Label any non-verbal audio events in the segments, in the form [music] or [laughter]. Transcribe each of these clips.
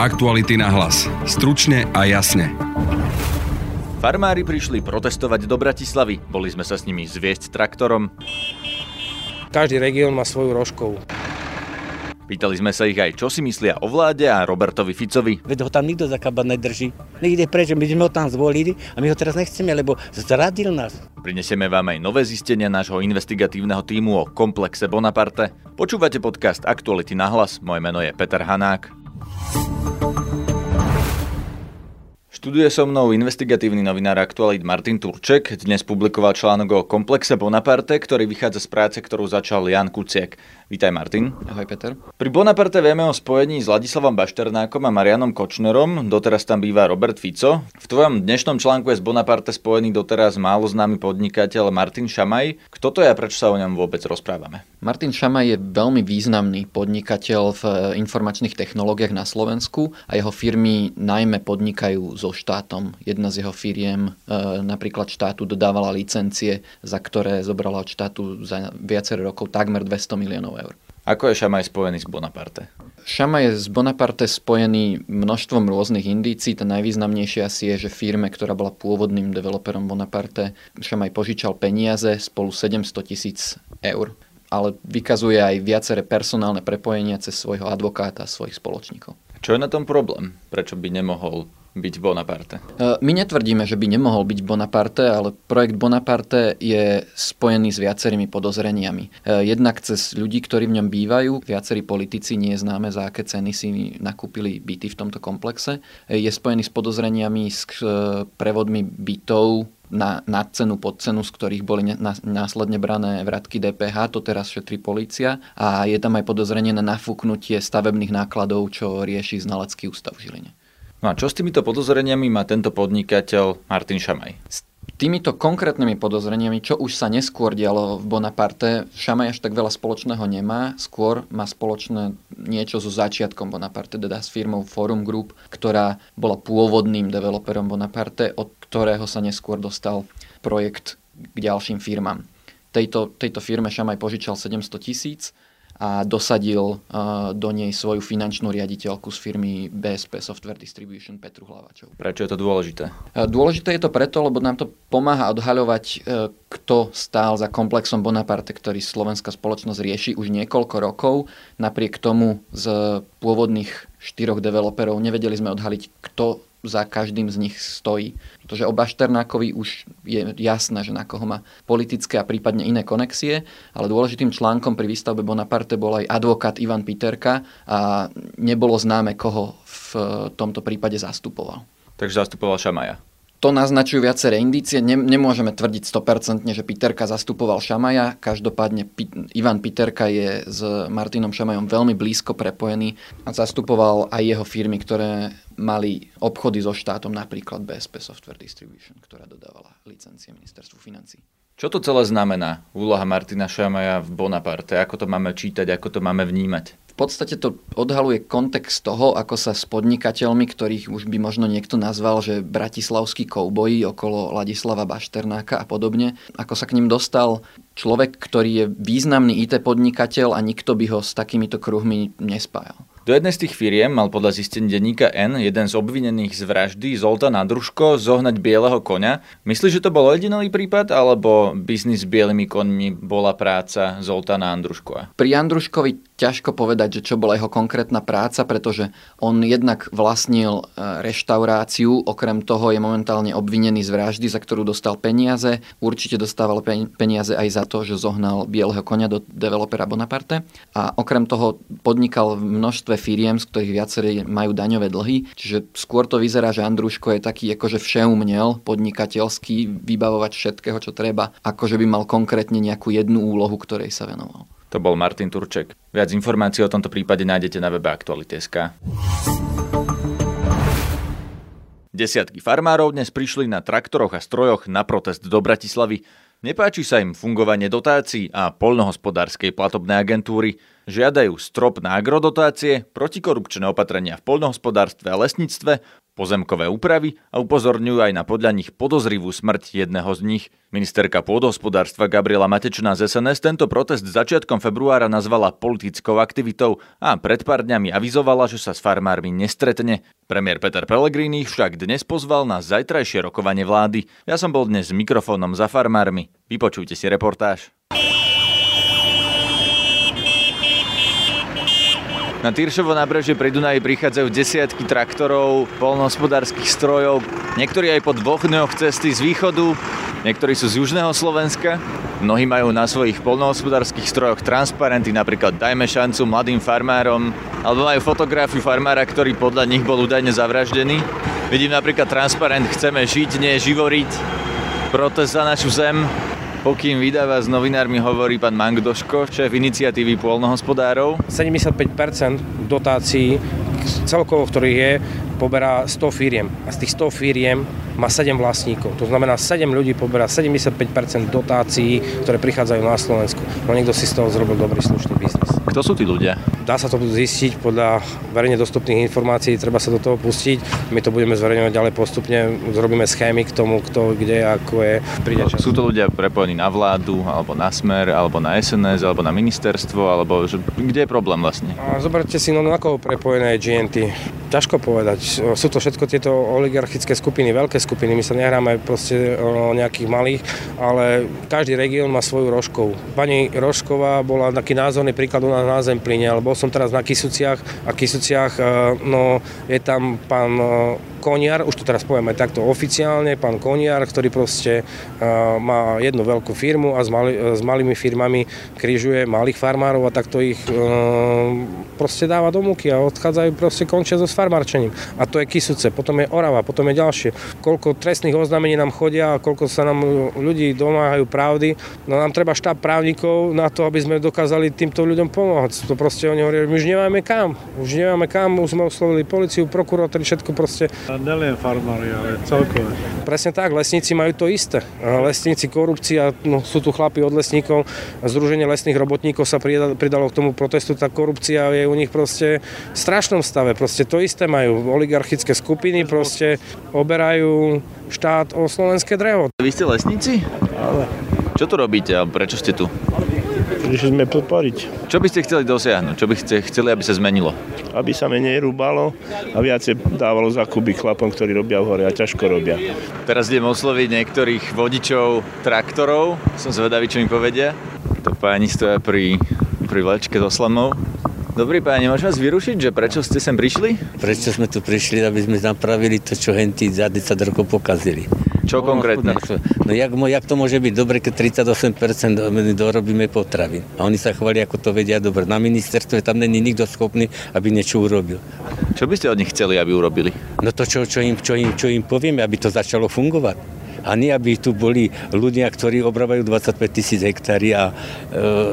Aktuality na hlas. Stručne a jasne. Farmári prišli protestovať do Bratislavy. Boli sme sa s nimi zviesť traktorom. Každý región má svoju rožkovú. Pýtali sme sa ich aj, čo si myslia o vláde a Robertovi Ficovi. Veď ho tam nikto za kabát nedrží. Nejde preč, my sme ho tam zvolili a my ho teraz nechceme, lebo zradil nás. Prinesieme vám aj nové zistenia nášho investigatívneho týmu o komplexe Bonaparte. Počúvate podcast Aktuality na hlas, moje meno je Peter Hanák. Študuje so mnou investigatívny novinár Aktualit Martin Turček. Dnes publikoval článok o komplexe Bonaparte, ktorý vychádza z práce, ktorú začal Jan Kuciak. Vítaj Martin. Ahoj Peter. Pri Bonaparte vieme o spojení s Ladislavom Bašternákom a Marianom Kočnerom, doteraz tam býva Robert Fico. V tvojom dnešnom článku je z Bonaparte spojený doteraz málo známy podnikateľ Martin Šamaj. Kto to je a prečo sa o ňom vôbec rozprávame? Martin Šamaj je veľmi významný podnikateľ v informačných technológiách na Slovensku a jeho firmy najmä podnikajú so štátom. Jedna z jeho firiem e, napríklad štátu dodávala licencie, za ktoré zobrala od štátu za viacero rokov takmer 200 miliónov eur. Ako je Šamaj spojený s Bonaparte? Šamaj je s Bonaparte spojený množstvom rôznych indícií. Tá najvýznamnejšia asi je, že firme, ktorá bola pôvodným developerom Bonaparte, Šamaj požičal peniaze spolu 700 tisíc eur ale vykazuje aj viaceré personálne prepojenia cez svojho advokáta a svojich spoločníkov. Čo je na tom problém? Prečo by nemohol byť Bonaparte? E, my netvrdíme, že by nemohol byť Bonaparte, ale projekt Bonaparte je spojený s viacerými podozreniami. E, jednak cez ľudí, ktorí v ňom bývajú, viacerí politici, nie známe, za aké ceny si nakúpili byty v tomto komplexe. E, je spojený s podozreniami s prevodmi bytov na nadcenu, cenu, z ktorých boli následne brané vratky DPH, to teraz šetrí policia a je tam aj podozrenie na nafúknutie stavebných nákladov, čo rieši znalecký ústav v Žiline. No a čo s týmito podozreniami má tento podnikateľ Martin Šamaj? S týmito konkrétnymi podozreniami, čo už sa neskôr dialo v Bonaparte, Šamaj až tak veľa spoločného nemá, skôr má spoločné niečo so začiatkom Bonaparte, teda s firmou Forum Group, ktorá bola pôvodným developerom Bonaparte, od ktorého sa neskôr dostal projekt k ďalším firmám. Tejto, tejto firme Šamaj požičal 700 tisíc, a dosadil do nej svoju finančnú riaditeľku z firmy BSP Software Distribution Petru Hlavačov. Prečo je to dôležité? Dôležité je to preto, lebo nám to pomáha odhaľovať, e, kto stál za komplexom Bonaparte, ktorý slovenská spoločnosť rieši už niekoľko rokov. Napriek tomu z pôvodných štyroch developerov nevedeli sme odhaliť, kto za každým z nich stojí. Pretože o Bašternákovi už je jasné, že na koho má politické a prípadne iné konexie, ale dôležitým článkom pri výstavbe Bonaparte bol aj advokát Ivan Piterka a nebolo známe, koho v tomto prípade zastupoval. Takže zastupoval Šamaja. To naznačujú viaceré indície. Nemôžeme tvrdiť 100%, že Piterka zastupoval Šamaja. Každopádne Ivan Piterka je s Martinom Šamajom veľmi blízko prepojený a zastupoval aj jeho firmy, ktoré mali obchody so štátom, napríklad BSP Software Distribution, ktorá dodávala licencie ministerstvu financí. Čo to celé znamená? Úloha Martina Šamaja v Bonaparte? Ako to máme čítať, ako to máme vnímať? Podstate to odhaluje kontext toho, ako sa s podnikateľmi, ktorých už by možno niekto nazval, že bratislavskí kouboji okolo Ladislava Bašternáka a podobne, ako sa k ním dostal človek, ktorý je významný IT podnikateľ a nikto by ho s takýmito kruhmi nespájal. Do jednej z tých firiem mal podľa zistení denníka N jeden z obvinených z vraždy Zoltán Andruško zohnať bieleho konia. Myslíš, že to bol originálny prípad, alebo biznis s bielými koňmi bola práca Zoltána Andruškova? Pri Andruškovi ťažko povedať, že čo bola jeho konkrétna práca, pretože on jednak vlastnil e, reštauráciu, okrem toho je momentálne obvinený z vraždy, za ktorú dostal peniaze. Určite dostával peniaze aj za to, že zohnal bieleho konia do developera Bonaparte. A okrem toho podnikal v množstve firiem, z ktorých viacerí majú daňové dlhy. Čiže skôr to vyzerá, že Andruško je taký akože všeumnel podnikateľský, vybavovať všetkého, čo treba, akože by mal konkrétne nejakú jednu úlohu, ktorej sa venoval. To bol Martin Turček. Viac informácií o tomto prípade nájdete na webe Aktuality.sk. Desiatky farmárov dnes prišli na traktoroch a strojoch na protest do Bratislavy. Nepáči sa im fungovanie dotácií a poľnohospodárskej platobnej agentúry. žiadajú strop na agrodotácie, protikorupčné opatrenia v poľnohospodárstve a lesníctve, pozemkové úpravy a upozorňujú aj na podľa nich podozrivú smrť jedného z nich. Ministerka pôdohospodárstva Gabriela Matečná z SNS tento protest začiatkom februára nazvala politickou aktivitou a pred pár dňami avizovala, že sa s farmármi nestretne. Premiér Peter Pellegrini však dnes pozval na zajtrajšie rokovanie vlády. Ja som bol dnes s mikrofónom za farmármi. Vypočujte si reportáž. Na Tyršovo nábrežie pri Dunaji prichádzajú desiatky traktorov, polnohospodárskych strojov, niektorí aj po dvoch dňoch cesty z východu, niektorí sú z južného Slovenska. Mnohí majú na svojich polnohospodárskych strojoch transparenty, napríklad dajme šancu mladým farmárom, alebo majú fotografiu farmára, ktorý podľa nich bol údajne zavraždený. Vidím napríklad transparent Chceme žiť, nie živoriť. Protest za našu zem. Pokým vydáva s novinármi hovorí pán Mangdoško, šéf iniciatívy pôlnohospodárov. 75% dotácií celkovo, ktorých je, poberá 100 firiem. A z tých 100 firiem má 7 vlastníkov. To znamená, 7 ľudí poberá 75% dotácií, ktoré prichádzajú na Slovensku. No niekto si z toho zrobil dobrý slušný biznis. Kto sú tí ľudia? Dá sa to zistiť podľa verejne dostupných informácií, treba sa do toho pustiť. My to budeme zverejňovať ďalej postupne, zrobíme schémy k tomu, kto, kde, ako je. Príde čas. Sú to ľudia prepojení na vládu, alebo na Smer, alebo na SNS, alebo na ministerstvo, alebo že, kde je problém vlastne? Zoberte si, no na koho prepojené je GNT. Ťažko povedať. Sú to všetko tieto oligarchické skupiny, veľké skupiny. My sa nehráme proste o nejakých malých, ale každý región má svoju rožkovú. Pani Rožková bola taký názorný príklad u nás na Zempline, ale bol som teraz na Kisuciach a Kisuciach, e, no je tam pán e, Koniar, už to teraz poviem aj takto oficiálne, pán Koniar, ktorý proste uh, má jednu veľkú firmu a s, mali, s malými firmami križuje malých farmárov a takto ich uh, proste dáva do múky a odchádzajú proste končia so farmárčením. A to je Kisuce, potom je Orava, potom je ďalšie. Koľko trestných oznámení nám chodia a koľko sa nám ľudí domáhajú pravdy. No nám treba štáb právnikov na to, aby sme dokázali týmto ľuďom pomôcť. To proste oni hovoria, my už nemáme kam. Už nemáme kam, už sme oslovili policiu, prokurátori, všetko proste nelen farmári, ale celkové. Presne tak, lesníci majú to isté. Lesníci, korupcia, no, sú tu chlapi od lesníkov, Združenie lesných robotníkov sa pridalo k tomu protestu, tá korupcia je u nich proste v strašnom stave. Proste to isté majú oligarchické skupiny, proste oberajú štát o slovenské drevo. Vy ste lesníci? Ale Čo tu robíte a prečo ste tu? Prišli sme podporiť, Čo by ste chceli dosiahnuť? Čo by ste chceli, aby sa zmenilo? aby sa menej rúbalo a viacej dávalo za kuby chlapom, ktorí robia v hore a ťažko robia. Teraz idem osloviť niektorých vodičov traktorov. Som zvedavý, čo mi povedia. To páni stoja pri, pri vlečke so slamou. Dobrý páni, môžem vás vyrušiť, že prečo ste sem prišli? Prečo sme tu prišli, aby sme napravili to, čo hentí za 10 rokov pokazili. Čo konkrétne? No jak, jak to môže byť dobre, keď 38% do- dorobíme potravín. A oni sa chvália, ako to vedia dobre. Na ministerstve tam není nikto schopný, aby niečo urobil. Čo by ste od nich chceli, aby urobili? No to, čo, čo, im, čo, im, čo im povieme, aby to začalo fungovať. A nie, aby tu boli ľudia, ktorí obrábajú 25 tisíc hektári a e,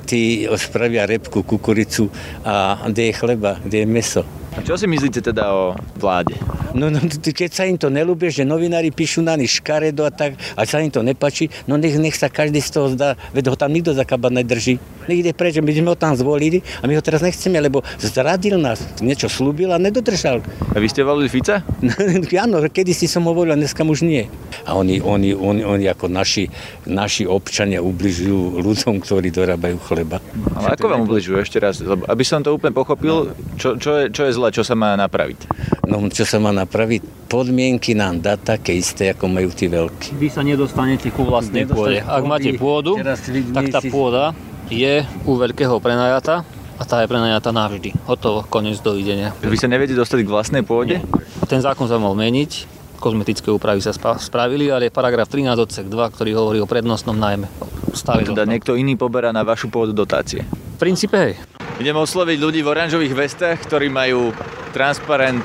tí spravia repku, kukuricu a kde je chleba, kde je meso. A čo si myslíte teda o vláde? No, no keď sa im to nelúbie, že novinári píšu na nich škaredo a tak, a sa im to nepačí, no nech, nech sa každý z toho zdá, veď ho tam nikto za kabát nedrží. Nech ide preč, my sme ho tam zvolili a my ho teraz nechceme, lebo zradil nás, niečo slúbil a nedodržal. A vy ste volili Fica? [laughs] Áno, kedy si som ho volil, a dneska už nie. A oni, oni, oni, oni ako naši, naši občania ubližujú ľuďom, ktorí dorábajú chleba. Ale ako vám ubližujú ešte raz? Aby som to úplne pochopil, čo, čo, je, čo je zle, čo sa má napraviť? No čo sa má napraviť? Podmienky nám dá také isté, ako majú tí veľkí. Vy sa nedostanete ku vlastnej pôde. Ak máte pôdu, tak tá pôda je u veľkého prenajata a tá je prenajata navždy. Hotovo, koniec dovidenia. Vy sa neviete dostať k vlastnej pôde? Ten zákon sa mal meniť, kozmetické úpravy sa spravili, ale je paragraf 13 odsek 2, ktorý hovorí o prednostnom najmä. Stále Teda niekto iný poberá na vašu pôdu dotácie. V princípe hej. Idem osloviť ľudí v oranžových vestách, ktorí majú transparent.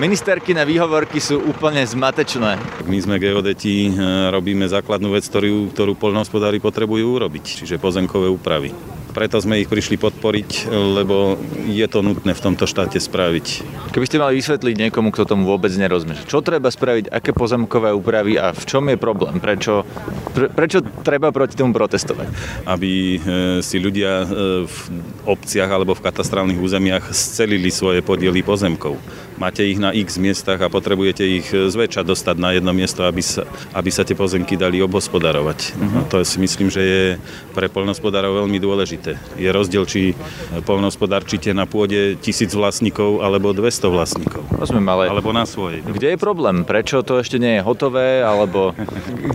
Ministerky na výhovorky sú úplne zmatečné. My sme geodeti, e, robíme základnú vec, ktorú, ktorú poľnohospodári potrebujú urobiť, čiže pozemkové úpravy. Preto sme ich prišli podporiť, lebo je to nutné v tomto štáte spraviť. Keby ste mali vysvetliť niekomu, kto tomu vôbec nerozumie, čo treba spraviť, aké pozemkové úpravy a v čom je problém, prečo, pre, prečo treba proti tomu protestovať? Aby e, si ľudia e, v obciach alebo v katastrálnych územiach scelili svoje podiely pozemkov. Máte ich na x miestach a potrebujete ich zväčša dostať na jedno miesto, aby sa, aby sa tie pozemky dali obhospodarovať. Uh-huh. to si myslím, že je pre poľnohospodárov veľmi dôležité. Je rozdiel, či poľnohospodárčite na pôde tisíc vlastníkov alebo 200 vlastníkov. Rozumiem, ale... Alebo na svojej. Kde je problém? Prečo to ešte nie je hotové? Alebo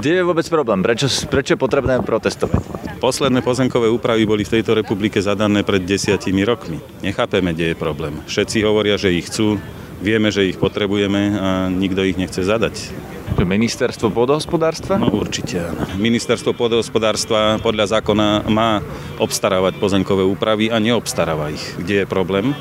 kde je vôbec problém? Prečo, prečo je potrebné protestovať? Posledné pozemkové úpravy boli v tejto republike zadané pred desiatimi rokmi. Nechápeme, kde je problém. Všetci hovoria, že ich chcú, vieme, že ich potrebujeme a nikto ich nechce zadať. Ministerstvo pôdohospodárstva? No určite áno. Ministerstvo pôdohospodárstva podľa zákona má obstarávať pozemkové úpravy a neobstaráva ich. Kde je problém?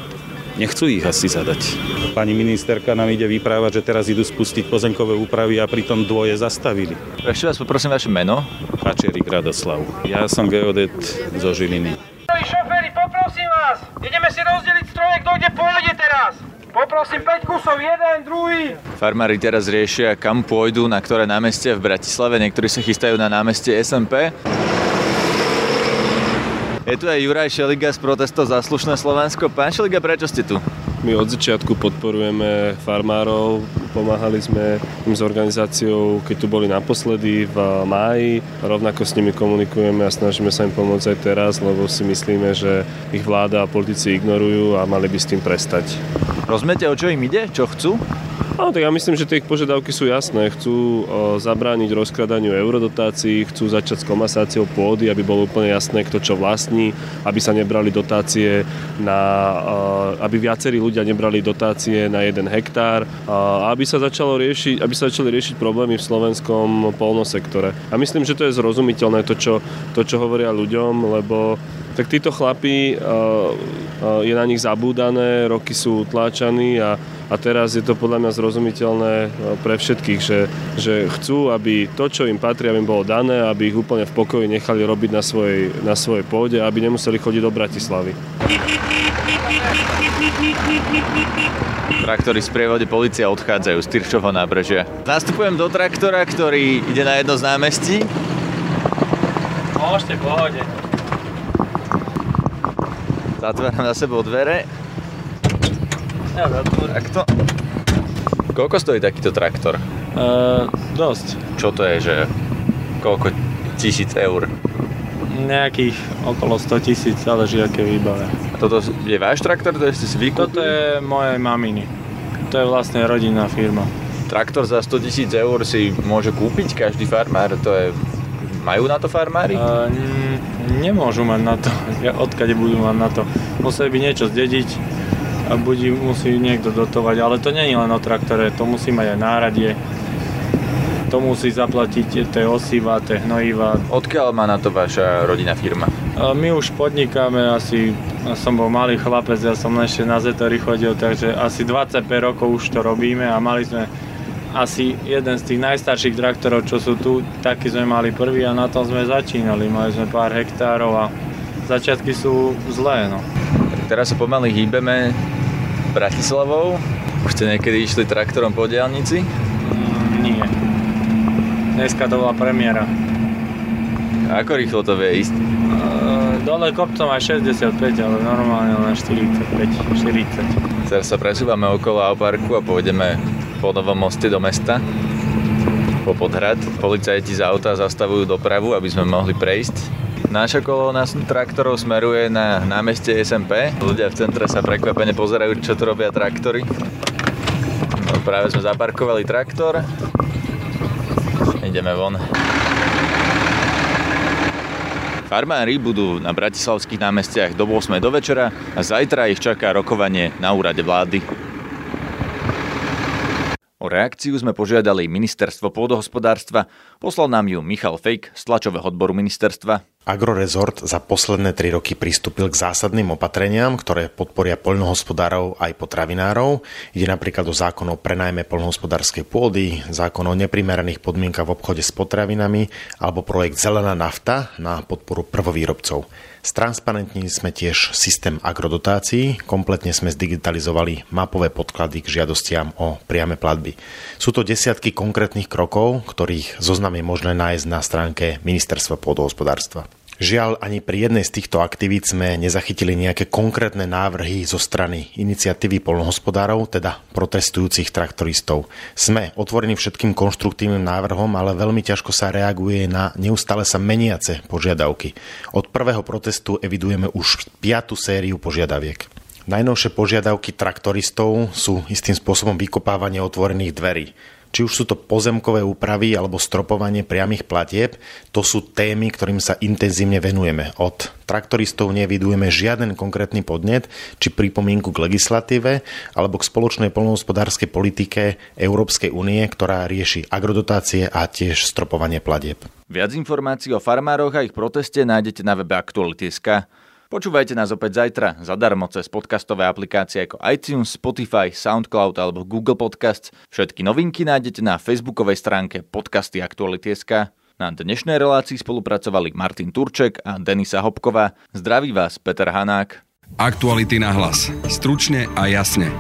Nechcú ich asi zadať. Pani ministerka nám ide vyprávať, že teraz idú spustiť pozemkové úpravy a pritom dvoje zastavili. Ešte vás poprosím vaše meno. Hačerik Radoslav. Ja som geodet zo Žiliny. Šoféry, poprosím vás, ideme si rozdeliť stroje, kto kde pôjde teraz. Poprosím 5 kusov, jeden, druhý. Farmári teraz riešia, kam pôjdu, na ktoré námestie v Bratislave. Niektorí sa chystajú na námestie SMP. Je tu aj Juraj Šeliga z protestov Zaslušné Slovensko. Pán Šeliga, prečo ste tu? My od začiatku podporujeme farmárov, pomáhali sme im s organizáciou, keď tu boli naposledy v máji, rovnako s nimi komunikujeme a snažíme sa im pomôcť aj teraz, lebo si myslíme, že ich vláda a politici ignorujú a mali by s tým prestať. Rozumiete, o čo im ide? Čo chcú? No, tak ja myslím, že tie ich požiadavky sú jasné. Chcú zabrániť rozkradaniu eurodotácií, chcú začať s komasáciou pôdy, aby bolo úplne jasné, kto čo vlastní, aby sa nebrali dotácie na, aby viacerí ľudia nebrali dotácie na jeden hektár a aby sa, začalo riešiť, aby sa začali riešiť problémy v slovenskom polnosektore. A myslím, že to je zrozumiteľné to, čo, to, čo hovoria ľuďom, lebo tak títo chlapí, je na nich zabúdané, roky sú utláčaní a, a teraz je to podľa mňa zrozumiteľné pre všetkých, že, že chcú, aby to, čo im patrí, aby im bolo dané, aby ich úplne v pokoji nechali robiť na svojej, na svojej pôde, aby nemuseli chodiť do Bratislavy. Traktory z prievode policia odchádzajú z Tyrčovho nábrežia. Nastupujem do traktora, ktorý ide na jedno z námestí. Môžete, pohode. Zatváram za sebou dvere. Ja zatvorím. Tak to... Koľko stojí takýto traktor? Uh, dosť. Čo to je, že koľko tisíc eur? Nejakých okolo 100 tisíc, záleží aké výbave. A toto je váš traktor, to ste si vykúpili? Toto je moje maminy. To je vlastne rodinná firma. Traktor za 100 tisíc eur si môže kúpiť každý farmár, to je majú na to farmári? Uh, nemôžu mať na to. [laughs] Odkade budú mať na to? Museli by niečo zdediť a budí, musí niekto dotovať. Ale to nie je len o traktore, to musí mať aj náradie. To musí zaplatiť tie osiva, tie hnojiva. Odkiaľ má na to vaša rodinná firma? My už podnikáme asi, ja som bol malý chlapec, ja som ešte na Zetory chodil, takže asi 25 rokov už to robíme a mali sme asi jeden z tých najstarších traktorov, čo sú tu, taký sme mali prvý a na tom sme začínali. Mali sme pár hektárov a začiatky sú zlé. No. Teraz sa pomaly hýbeme Bratislavou. Už ste niekedy išli traktorom po diálnici? Mm, nie. Dneska to bola premiéra. A ako rýchlo to vie ísť? Uh, dole kopcom aj 65, ale normálne len 45, 40. Teraz sa presúvame okolo Auparku a pôjdeme po novom moste do mesta po Podhrad. Policajti z auta zastavujú dopravu, aby sme mohli prejsť. Naša kolóna traktorov smeruje na námestie SMP. Ľudia v centre sa prekvapene pozerajú, čo tu robia traktory. No, práve sme zaparkovali traktor. Ideme von. Farmári budú na bratislavských námestiach do 8. do večera a zajtra ich čaká rokovanie na úrade vlády. O reakciu sme požiadali ministerstvo pôdohospodárstva, poslal nám ju Michal Fejk z tlačového odboru ministerstva. Agrorezort za posledné tri roky pristúpil k zásadným opatreniam, ktoré podporia poľnohospodárov aj potravinárov. Ide napríklad o zákon o prenajme poľnohospodárskej pôdy, zákon o neprimeraných podmienkach v obchode s potravinami alebo projekt Zelená nafta na podporu prvovýrobcov. Stransparentnili sme tiež systém agrodotácií, kompletne sme zdigitalizovali mapové podklady k žiadostiam o priame platby. Sú to desiatky konkrétnych krokov, ktorých zoznam je možné nájsť na stránke Ministerstva pôdohospodárstva. Žiaľ, ani pri jednej z týchto aktivít sme nezachytili nejaké konkrétne návrhy zo strany iniciatívy polnohospodárov, teda protestujúcich traktoristov. Sme otvorení všetkým konštruktívnym návrhom, ale veľmi ťažko sa reaguje na neustále sa meniace požiadavky. Od prvého protestu evidujeme už piatu sériu požiadaviek. Najnovšie požiadavky traktoristov sú istým spôsobom vykopávanie otvorených dverí. Či už sú to pozemkové úpravy alebo stropovanie priamých platieb, to sú témy, ktorým sa intenzívne venujeme. Od traktoristov nevidujeme žiaden konkrétny podnet či pripomienku k legislatíve alebo k spoločnej polnohospodárskej politike Európskej únie, ktorá rieši agrodotácie a tiež stropovanie platieb. Viac informácií o farmároch a ich proteste nájdete na webe Aktuality.sk. Počúvajte nás opäť zajtra zadarmo cez podcastové aplikácie ako iTunes, Spotify, SoundCloud alebo Google Podcasts. Všetky novinky nájdete na facebookovej stránke podcasty Aktuality.sk. Na dnešnej relácii spolupracovali Martin Turček a Denisa Hopková. Zdraví vás Peter Hanák. Aktuality na hlas. Stručne a jasne.